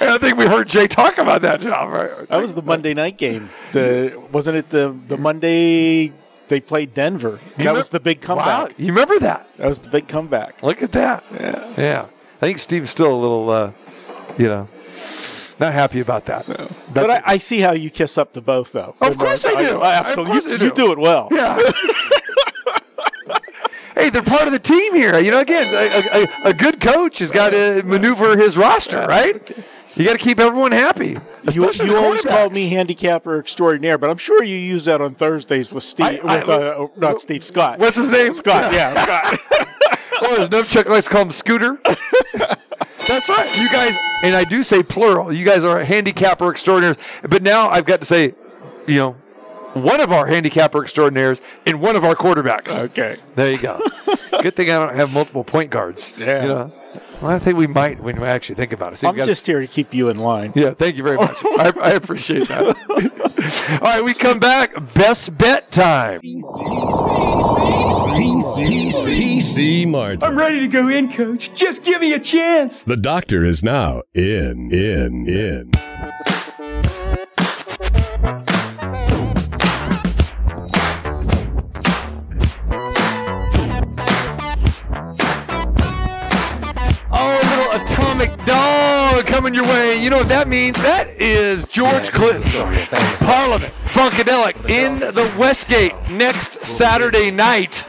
and I think we heard Jay talk about that job. Right? That was the Monday night game. The wasn't it the the Monday they played Denver? That remem- was the big comeback. Wow, you remember that? That was the big comeback. Look at that. Yeah. Yeah, I think Steve's still a little, uh, you know, not happy about that. But I, I see how you kiss up to both, though. Of course I do. absolutely, Of course you, I you do. do it well. Yeah. hey, they're part of the team here. You know, again, a, a, a good coach has got to maneuver his roster, right? You got to keep everyone happy. You, you always called me handicapper extraordinaire, but I'm sure you use that on Thursdays with Steve, I- I- with uh, not Steve Scott. What's his name? Scott? Yeah, Scott. Oh, there's no Chuck likes to call him Scooter. That's right. You guys, and I do say plural. You guys are handicapper extraordinaires. But now I've got to say, you know, one of our handicapper extraordinaires and one of our quarterbacks. okay. There you go. Good thing I don't have multiple point guards. Yeah. You know, well, I think we might when we actually think about it. So I'm guys- just here to keep you in line. Yeah, thank you very much. I, I appreciate that. All right, we come back. Best bet time. TC Martin. I'm ready to go in, coach. Just give me a chance. The doctor is now in, in, in. Dog coming your way. You know what that means? That is George Clinton. Parliament Funkadelic in the Westgate next Saturday night.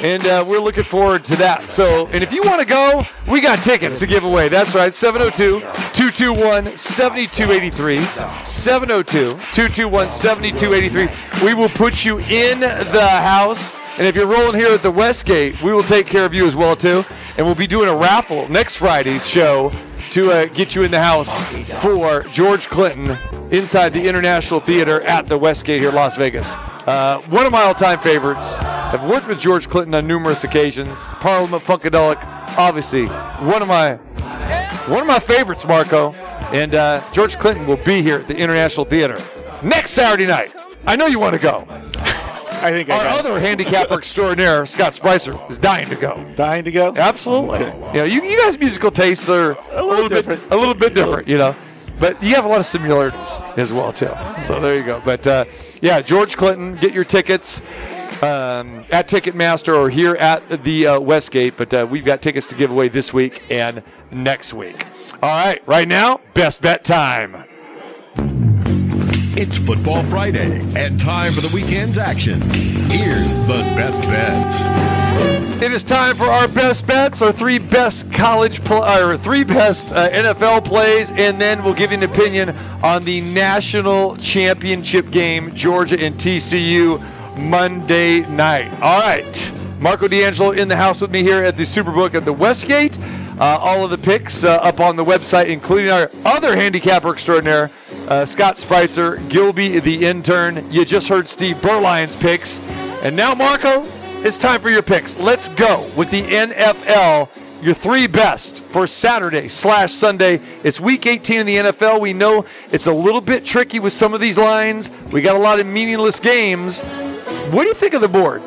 And uh, we're looking forward to that. So, and if you want to go, we got tickets to give away. That's right, 702 221 7283. 702 221 7283. We will put you in the house. And if you're rolling here at the Westgate, we will take care of you as well too. And we'll be doing a raffle next Friday's show to uh, get you in the house for George Clinton inside the International Theater at the Westgate here, Las Vegas. Uh, one of my all-time favorites. I've worked with George Clinton on numerous occasions. Parliament Funkadelic, obviously one of my one of my favorites, Marco. And uh, George Clinton will be here at the International Theater next Saturday night. I know you want to go. I think I Our other handicapper extraordinaire, Scott Spicer, is dying to go. dying to go. Absolutely. Know, you, you guys' musical tastes are a little bit different. a little bit different. You know, but you have a lot of similarities as well too. So there you go. But uh, yeah, George Clinton, get your tickets um, at Ticketmaster or here at the uh, Westgate. But uh, we've got tickets to give away this week and next week. All right, right now, best bet time. It's Football Friday and time for the weekend's action. Here's the best bets. It is time for our best bets, our three best college pl- or three best uh, NFL plays, and then we'll give you an opinion on the national championship game, Georgia and TCU, Monday night. All right, Marco D'Angelo in the house with me here at the Superbook at the Westgate. Uh, all of the picks uh, up on the website, including our other handicapper extraordinaire, uh, Scott Spicer, Gilby the intern. You just heard Steve Beuerlein's picks, and now Marco. It's time for your picks. Let's go with the NFL. Your three best for Saturday slash Sunday. It's week 18 in the NFL. We know it's a little bit tricky with some of these lines. We got a lot of meaningless games. What do you think of the board?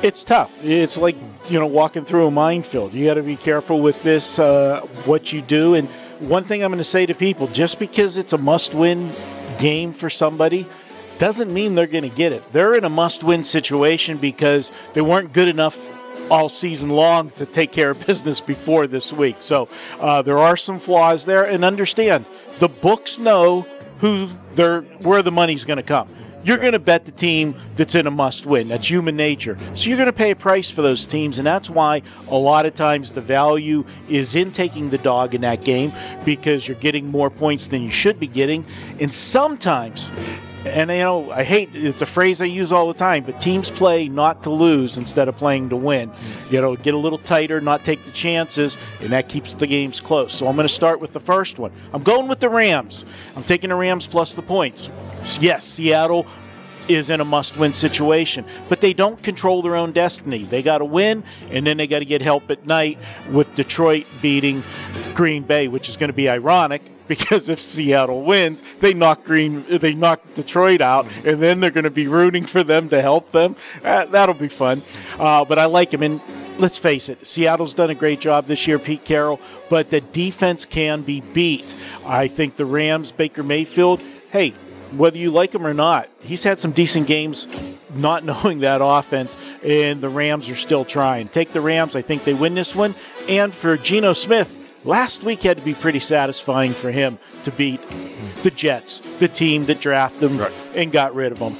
It's tough. It's like you know walking through a minefield. You got to be careful with this, uh, what you do. And one thing I'm going to say to people: just because it's a must-win game for somebody, doesn't mean they're going to get it. They're in a must-win situation because they weren't good enough all season long to take care of business before this week. So uh, there are some flaws there, and understand the books know who they're where the money's going to come. You're going to bet the team that's in a must win. That's human nature. So you're going to pay a price for those teams. And that's why a lot of times the value is in taking the dog in that game because you're getting more points than you should be getting. And sometimes, and you know, I hate it's a phrase I use all the time, but teams play not to lose instead of playing to win. Mm. You know, get a little tighter, not take the chances, and that keeps the games close. So I'm going to start with the first one. I'm going with the Rams. I'm taking the Rams plus the points. Yes, Seattle is in a must-win situation, but they don't control their own destiny. They got to win, and then they got to get help at night with Detroit beating Green Bay, which is going to be ironic because if Seattle wins, they knock Green, they knock Detroit out, and then they're going to be rooting for them to help them. Uh, that'll be fun. Uh, but I like him, and let's face it, Seattle's done a great job this year, Pete Carroll, but the defense can be beat. I think the Rams, Baker Mayfield, hey, whether you like him or not, he's had some decent games not knowing that offense, and the Rams are still trying. Take the Rams. I think they win this one. And for Geno Smith, last week had to be pretty satisfying for him to beat the Jets, the team that drafted him and got rid of him.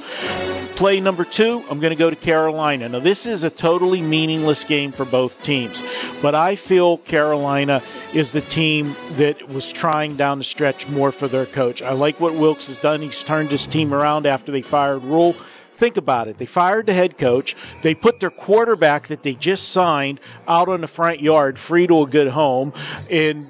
Play number two, I'm going to go to Carolina. Now, this is a totally meaningless game for both teams, but I feel Carolina is the team that was trying down the stretch more for their coach. I like what Wilks has done. He's turned his team around after they fired Rhule. Think about it. They fired the head coach. They put their quarterback that they just signed out on the front yard, free to a good home, and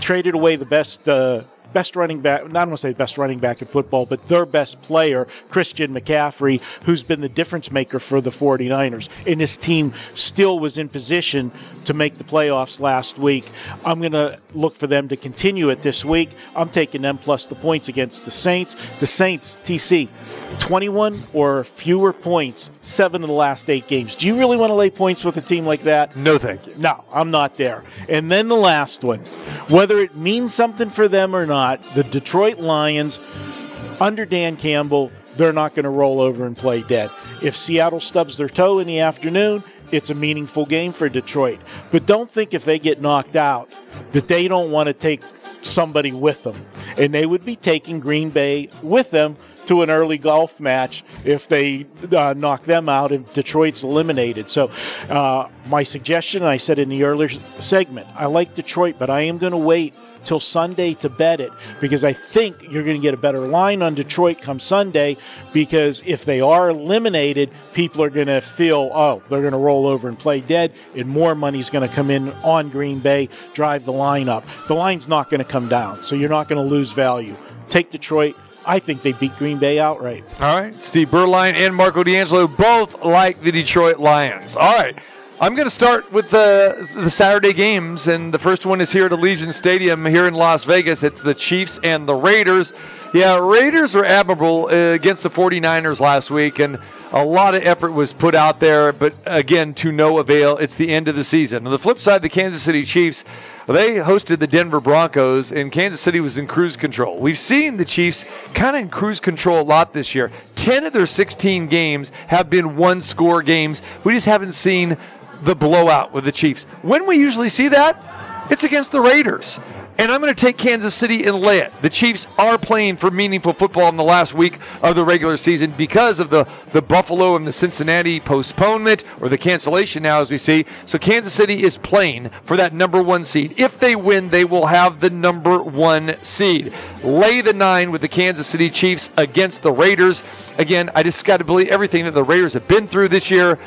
traded away the best. Uh, Best running back, not want to say best running back in football, but their best player, Christian McCaffrey, who's been the difference maker for the 49ers. And this team still was in position to make the playoffs last week. I'm going to look for them to continue it this week. I'm taking them plus the points against the Saints. The Saints, TC, 21 or fewer points, seven of the last eight games. Do you really want to lay points with a team like that? No, thank you. No, I'm not there. And then the last one, whether it means something for them or not, the Detroit Lions under Dan Campbell, they're not going to roll over and play dead. If Seattle stubs their toe in the afternoon, it's a meaningful game for Detroit. But don't think if they get knocked out that they don't want to take somebody with them. And they would be taking Green Bay with them to an early golf match if they uh, knock them out if Detroit's eliminated. So, uh, my suggestion, I said in the earlier segment, I like Detroit, but I am going to wait till Sunday to bet it because I think you're going to get a better line on Detroit come Sunday because if they are eliminated, people are going to feel, oh, they're going to roll over and play dead, and more money's going to come in on Green Bay, drive the line up. The line's not going to come down, so you're not going to lose value. Take Detroit. I think they beat Green Bay outright. All right. Steve Beuerlein and Marco D'Angelo both like the Detroit Lions. All right. I'm going to start with the the Saturday games, and the first one is here at Allegiant Stadium here in Las Vegas. It's the Chiefs and the Raiders. Yeah, Raiders were admirable uh, against the 49ers last week, and a lot of effort was put out there, but again, to no avail. It's the end of the season. On the flip side, the Kansas City Chiefs, they hosted the Denver Broncos, and Kansas City was in cruise control. We've seen the Chiefs kind of in cruise control a lot this year. 10 of their 16 games have been one score games. We just haven't seen the blowout with the Chiefs. When we usually see that, it's against the Raiders. And I'm going to take Kansas City and lay it. The Chiefs are playing for meaningful football in the last week of the regular season because of the, the Buffalo and the Cincinnati postponement or the cancellation now, as we see. So Kansas City is playing for that number one seed. If they win, they will have the number one seed. Lay the nine with the Kansas City Chiefs against the Raiders. Again, I just got to believe everything that the Raiders have been through this year.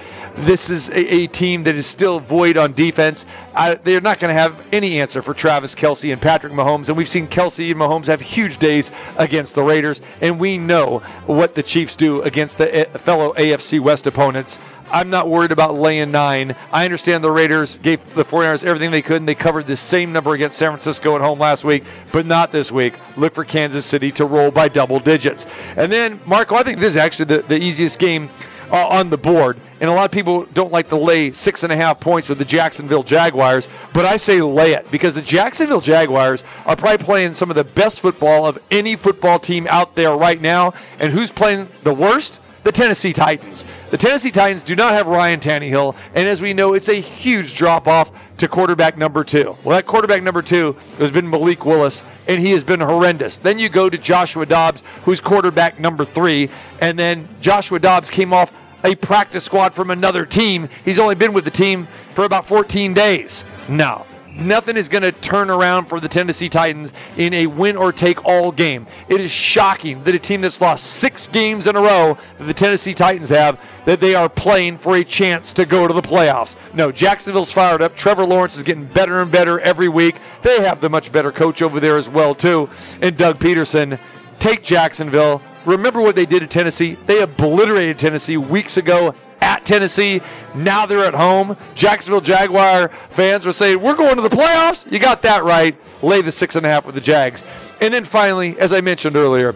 This is a, a team that is still void on defense. I, they're not going to have any answer for Travis Kelce and Patrick Mahomes. And we've seen Kelce and Mahomes have huge days against the Raiders. And we know what the Chiefs do against the uh, fellow AFC West opponents. I'm not worried about laying nine. I understand the Raiders gave the 49ers everything they could, and they covered the same number against San Francisco at home last week, but not this week. Look for Kansas City to roll by double digits. And then, Marco, I think this is actually the, the easiest game uh, on the board. And a lot of people don't like to lay six and a half points with the Jacksonville Jaguars, but I say lay it because the Jacksonville Jaguars are probably playing some of the best football of any football team out there right now. And who's playing the worst? The Tennessee Titans. The Tennessee Titans do not have Ryan Tannehill, and as we know, it's a huge drop off to quarterback number two. Well, that quarterback number two has been Malik Willis, and he has been horrendous. Then you go to Joshua Dobbs, who's quarterback number three, and then Joshua Dobbs came off a practice squad from another team. He's only been with the team for about 14 days. No, nothing is going to turn around for the Tennessee Titans in a win or take all game. It is shocking that a team that's lost six games in a row that the Tennessee Titans have that they are playing for a chance to go to the playoffs. No, Jacksonville's fired up. Trevor Lawrence is getting better and better every week. They have the much better coach over there as well too, and Doug Pederson. Take Jacksonville. Remember what they did to Tennessee? They obliterated Tennessee weeks ago at Tennessee. Now they're at home. Jacksonville Jaguar fans were saying, We're going to the playoffs. You got that right. Lay the six and a half with the Jags. And then finally, as I mentioned earlier,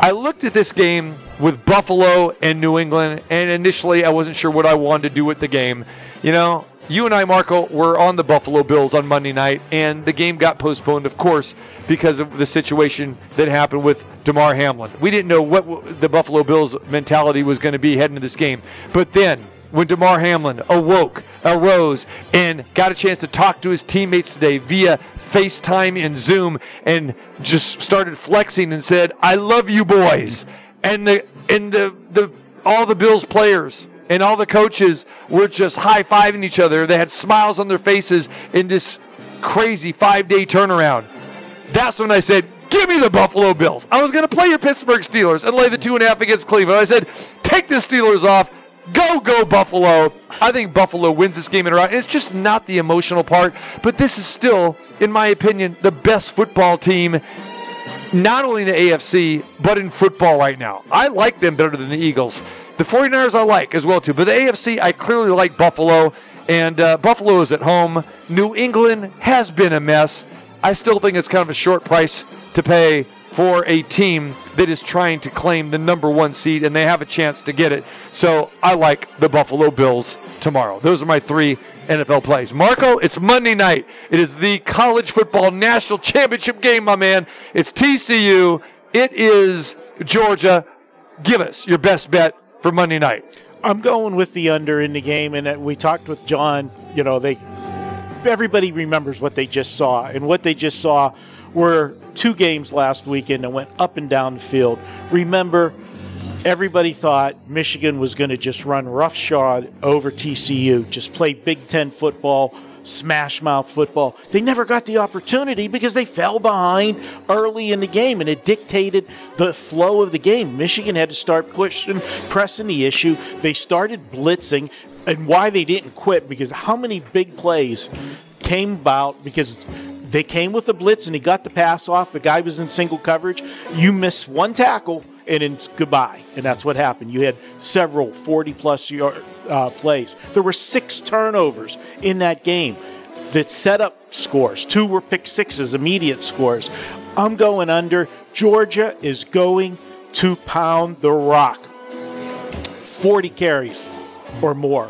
I looked at this game with Buffalo and New England, and initially I wasn't sure what I wanted to do with the game. You know, you and I, Marco, were on the Buffalo Bills on Monday night, and the game got postponed, of course, because of the situation that happened with Damar Hamlin. We didn't know what the Buffalo Bills' mentality was going to be heading into this game. But then, when Damar Hamlin awoke, arose, and got a chance to talk to his teammates today via FaceTime and Zoom, and just started flexing and said, "I love you, boys," and the and the the all the Bills players and all the coaches were just high fiving each other. They had smiles on their faces in this crazy five day turnaround. That's when I said, Give me the Buffalo Bills. I was going to play your Pittsburgh Steelers and lay the two and a half against Cleveland. I said, Take the Steelers off. Go, go, Buffalo. I think Buffalo wins this game in a row. It's just not the emotional part, but this is still, in my opinion, the best football team not only in the AFC, but in football right now. I like them better than the Eagles. The 49ers I like as well, too. But the AFC, I clearly like Buffalo. And uh, Buffalo is at home. New England has been a mess. I still think it's kind of a short price to pay for a team that is trying to claim the number one seed, and they have a chance to get it. So I like the Buffalo Bills tomorrow. Those are my three NFL plays. Marco, it's Monday night. It is the college football national championship game, my man. It's TCU. It is Georgia. Give us your best bet for Monday night. I'm going with the under in the game, and uh, we talked with John. You know, they everybody remembers what they just saw, and what they just saw were two games last weekend that went up and down the field. Remember, everybody thought Michigan was going to just run roughshod over TCU, just play Big Ten football, smash mouth football. They never got the opportunity because they fell behind early in the game and it dictated the flow of the game. Michigan had to start pushing, pressing the issue. They started blitzing. And why they didn't quit because how many big plays came about because they came with a blitz and he got the pass off. The guy was in single coverage. You miss one tackle and it's goodbye. And that's what happened. You had several 40 plus yard uh, plays. There were six turnovers in that game that set up scores. Two were pick sixes, immediate scores. I'm going under. Georgia is going to pound the rock. 40 carries or more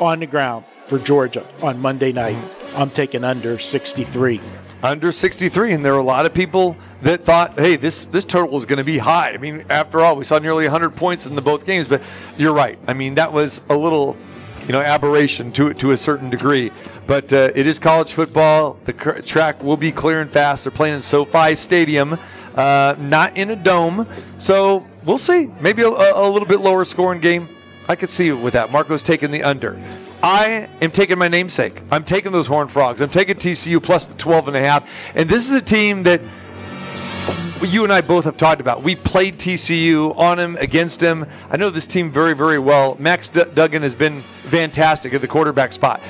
on the ground for Georgia on Monday night. I'm taking under 63. Under 63, and there are a lot of people that thought, "Hey, this this total is going to be high." I mean, after all, we saw nearly 100 points in the both games, but you're right. I mean, that was a little, you know, aberration to to a certain degree. But uh, it is college football. The cr- track will be clear and fast. They're playing in SoFi Stadium, uh, not in a dome. So we'll see. Maybe a, a little bit lower scoring game. I could see with that. Marco's taking the under. I am taking my namesake. I'm taking those Horned Frogs. I'm taking TCU plus the 12 and a half. And this is a team that you and I both have talked about. We played TCU on him, against him. I know this team very, very well. Max D- Duggan has been fantastic at the quarterback spot.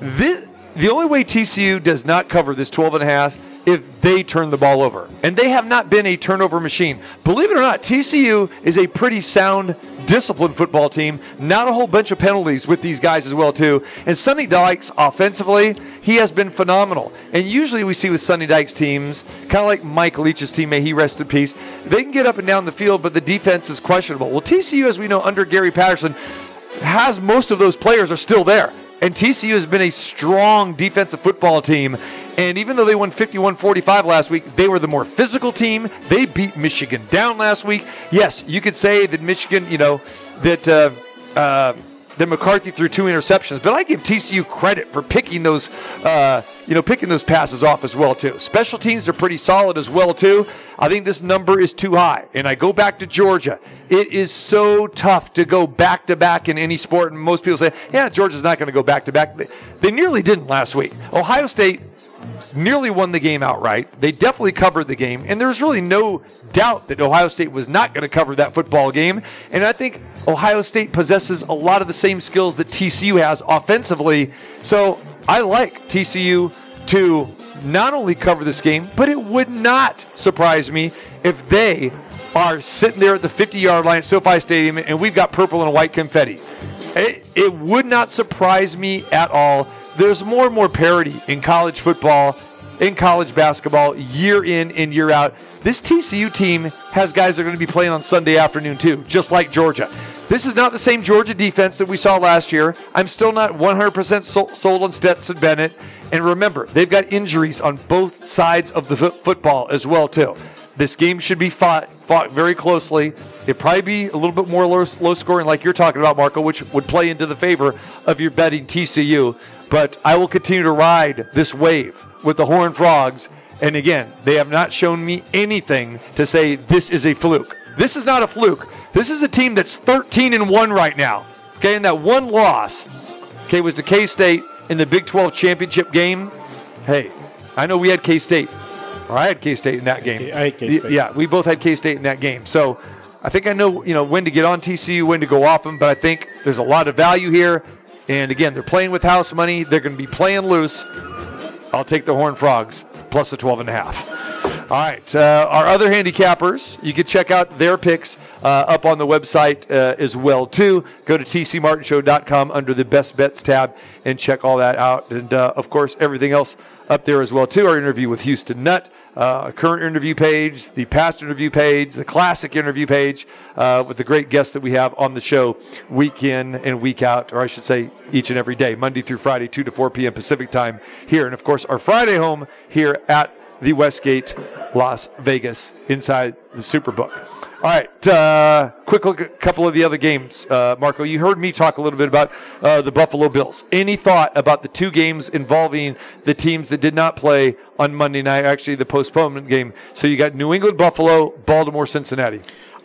This, the only way TCU does not cover this 12 and a half if they turn the ball over. And they have not been a turnover machine. Believe it or not, TCU is a pretty sound, disciplined football team. Not a whole bunch of penalties with these guys as well, too. And Sonny Dykes, offensively, he has been phenomenal. And usually we see with Sonny Dykes teams, kind of like Mike Leach's team, may he rest in peace, they can get up and down the field, but the defense is questionable. Well, TCU, as we know, under Gary Patterson, has most of those players are still there. And TCU has been a strong defensive football team. And even though they won 51 45 last week, they were the more physical team. They beat Michigan down last week. Yes, you could say that Michigan, you know, that. Uh, uh, that McCarthy threw two interceptions, but I give TCU credit for picking those, uh, you know, picking those passes off as well too. Special teams are pretty solid as well too. I think this number is too high, and I go back to Georgia. It is so tough to go back to back in any sport, and most people say, "Yeah, Georgia's not going to go back to back." They nearly didn't last week. Ohio State nearly won the game outright. They definitely covered the game, and there's really no doubt that Ohio State was not going to cover that football game. And I think Ohio State possesses a lot of the same skills that TCU has offensively. So I like TCU to not only cover this game, but it would not surprise me if they are sitting there at the 50 yard line at SoFi Stadium and we've got purple and white confetti. It, it would not surprise me at all there's more and more parity in college football, in college basketball, year in and year out. This TCU team has guys that are going to be playing on Sunday afternoon, too, just like Georgia. This is not the same Georgia defense that we saw last year. I'm still not 100% sold on Stetson Bennett. And remember, they've got injuries on both sides of the football as well, too. This game should be fought, fought very closely. It'd probably be a little bit more low, low scoring, like you're talking about, Marco, which would play into the favor of your betting TCU. But I will continue to ride this wave with the Horned Frogs. And again, they have not shown me anything to say this is a fluke. This is not a fluke. This is a team that's 13 and 1 right now. Okay, and that one loss, okay, was to K State in the Big 12 championship game. Hey, I know we had K State, or I had K State in that game. I had K-State. Yeah, we both had K State in that game. So I think I know, you know, when to get on TCU, when to go off them. But I think there's a lot of value here. And again, they're playing with house money. They're going to be playing loose. I'll take the Horned Frogs plus the 12 and a half. All right. Uh, our other handicappers, you can check out their picks uh, up on the website uh, as well too. Go to tcmartinshow.com under the best bets tab and check all that out. And uh, of course, everything else up there as well too. Our interview with Houston Nutt, uh, current interview page, the past interview page, the classic interview page uh, with the great guests that we have on the show week in and week out, or I should say each and every day, Monday through Friday, 2 to 4 p.m. Pacific time here. And of course, our Friday home here at the Westgate Las Vegas inside the Superbook. All right, uh, quick look at a couple of the other games. Uh, Marco, you heard me talk a little bit about uh, the Buffalo Bills. Any thought about the two games involving the teams that did not play on Monday night, actually the postponement game? So you got New England, Buffalo, Baltimore, Cincinnati.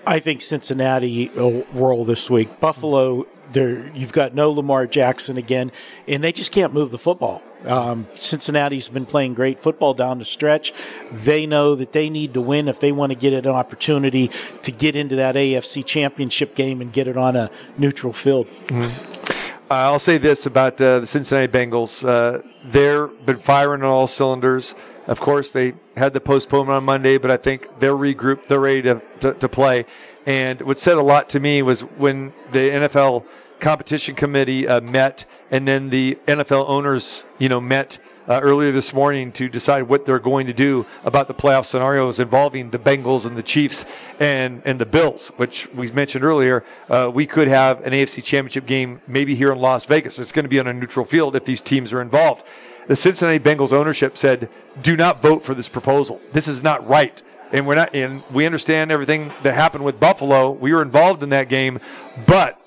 I think Cincinnati will roll this week. Buffalo, there you've got no Lamar Jackson again, and they just can't move the football. Um, Cincinnati's been playing great football down the stretch. They know that they need to win if they want to get an opportunity to get into that AFC championship game and get it on a neutral field. Mm-hmm. I'll say this about uh, the Cincinnati Bengals. Uh, they're been firing on all cylinders. Of course, they had the postponement on Monday, but I think they're regrouped. They're ready to, to, to play. And what said a lot to me was when the NFL competition committee uh, met, and then the NFL owners, you know, met uh, earlier this morning to decide what they're going to do about the playoff scenarios involving the Bengals and the Chiefs and and the Bills, which we mentioned earlier. Uh, we could have an AFC Championship game maybe here in Las Vegas. It's going to be on a neutral field if these teams are involved. The Cincinnati Bengals ownership said, "Do not vote for this proposal. This is not right." And we're not, and we understand everything that happened with Buffalo. We were involved in that game, but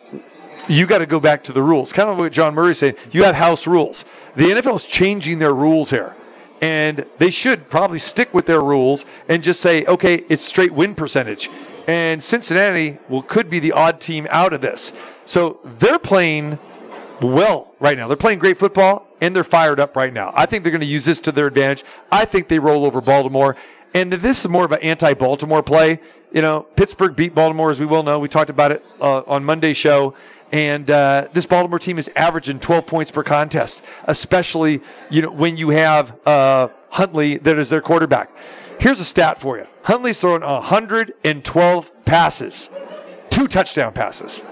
you got to go back to the rules. Kind of what John Murray saying. You have house rules. The NFL is changing their rules here. And they should probably stick with their rules and just say, okay, it's straight win percentage. And Cincinnati will could be the odd team out of this. So they're playing well right now. They're playing great football and they're fired up right now. I think they're going to use this to their advantage. I think they roll over Baltimore. And this is more of an anti-Baltimore play. You know, Pittsburgh beat Baltimore, as we well know. We talked about it uh, on Monday's show. And uh, this Baltimore team is averaging 12 points per contest, especially you know when you have uh, Huntley that is their quarterback. Here's a stat for you: Huntley's thrown 112 passes, two touchdown passes.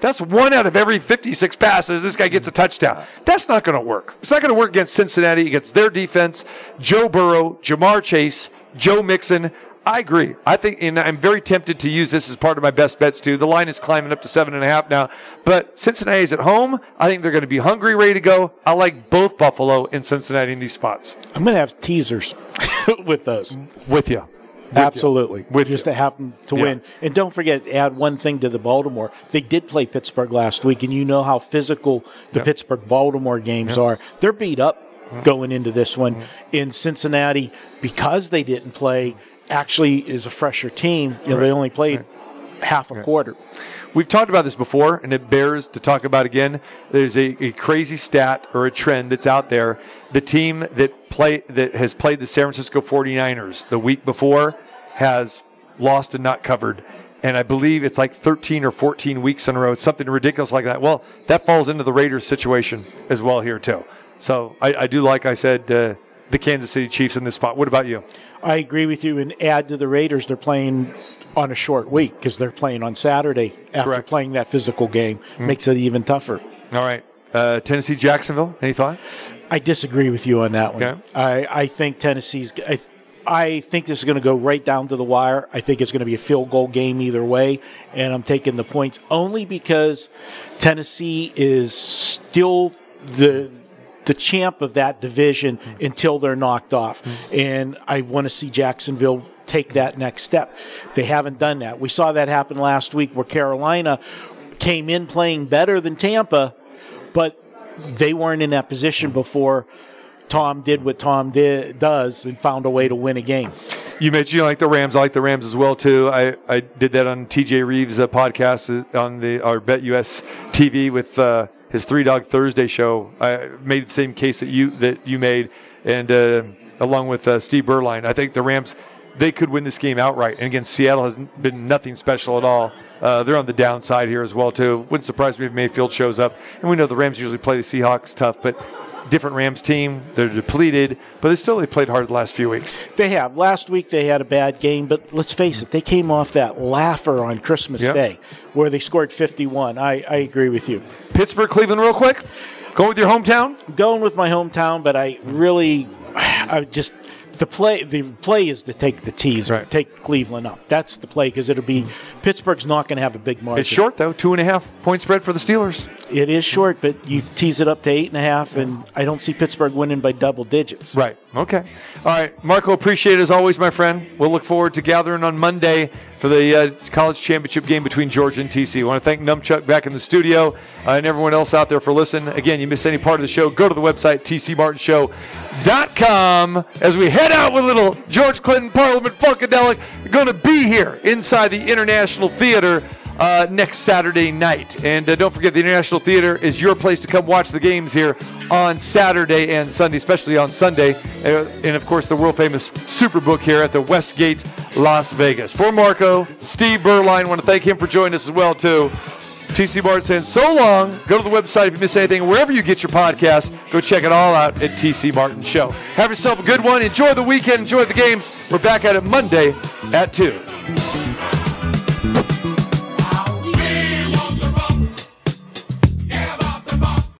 That's one out of every 56 passes. This guy gets a touchdown. That's not going to work. It's not going to work against Cincinnati, against their defense. Joe Burrow, Ja'Marr Chase, Joe Mixon. I agree. I think, and I'm very tempted to use this as part of my best bets too. The line is climbing up to seven and a half now, but Cincinnati is at home. I think they're going to be hungry, ready to go. I like both Buffalo and Cincinnati in these spots. I'm going to have teasers with those. With you. Absolutely. With just you. to have them to Yeah. win. And don't forget, add one thing to the Baltimore. They did play Pittsburgh last week, and you know how physical the Yep. Pittsburgh Baltimore games are. They're beat up mm-hmm. going into this one. Mm-hmm. In Cincinnati, because they didn't play, actually is a fresher team. You know, they only played half a quarter. We've talked about this before, and it bears to talk about again. There's a, a crazy stat or a trend that's out there. The team that play that has played the San Francisco 49ers the week before has lost and not covered. And I believe it's like 13 or 14 weeks in a row, something ridiculous like that. Well, that falls into the Raiders situation as well here too. So I, I do like I said uh, the Kansas City Chiefs in this spot. What about you? I agree with you. And add to the Raiders, they're playing on a short week because they're playing on Saturday after Correct. playing that physical game. Makes it even tougher. All right, uh, Tennessee Jacksonville. Any thought? I disagree with you on that one. Okay. I, I think Tennessee's. I, I think this is going to go right down to the wire. I think it's going to be a field goal game either way, and I'm taking the points only because Tennessee is still the the champ of that division until they're knocked off, and I want to see Jacksonville take that next step. They haven't done that. We saw that happen last week where Carolina came in playing better than Tampa, but they weren't in that position before Tom did what Tom did, does and found a way to win a game. You mentioned you like the Rams. I like the Rams as well too. I, I did that on TJ Reeves' uh, podcast uh, on the our Bet US TV with uh, his Three Dog Thursday show. I made the same case that you that you made, and uh, along with uh, Steve Beuerlein, I think the Rams they could win this game outright. And again, Seattle has been nothing special at all. Uh, they're on the downside here as well too. Wouldn't surprise me if Mayfield shows up. And we know the Rams usually play the Seahawks tough, but different Rams team. They're depleted, but they still they played hard the last few weeks. They have. Last week they had a bad game, but let's face it, they came off that laugher on Christmas Yep. Day where they scored 51. I, I agree with you. Pittsburgh, Cleveland, real quick. Going with your hometown. Going with my hometown, but I really, I just the play. The play is to take the tees, Right. take Cleveland up. That's the play because it'll be Pittsburgh's not going to have a big margin. It's short though, two and a half point spread for the Steelers. It is short, but you tease it up to eight and a half, and I don't see Pittsburgh winning by double digits. Right. Okay. All right, Marco. Appreciate it as always, my friend. We'll look forward to gathering on Monday for the uh, college championship game between Georgia and TC. I want to thank Numchuck back in the studio uh, and everyone else out there for listening. Again, you miss any part of the show, go to the website tcmartinshow.com as we head out with little George Clinton Parliament Funkadelic. Going to be here inside the International Theater uh, next Saturday night. And uh, don't forget, the International Theater is your place to come watch the games here on Saturday and Sunday, especially on Sunday. Uh, and of course, the world famous Superbook here at the Westgate, Las Vegas. For Marco, Steve Beuerlein, want to thank him for joining us as well too. TC Martin saying so long. Go to the website if you miss anything. Wherever you get your podcast, go check it all out at TC Martin Show. Have yourself a good one. Enjoy the weekend. Enjoy the games. We're back at it Monday at 2.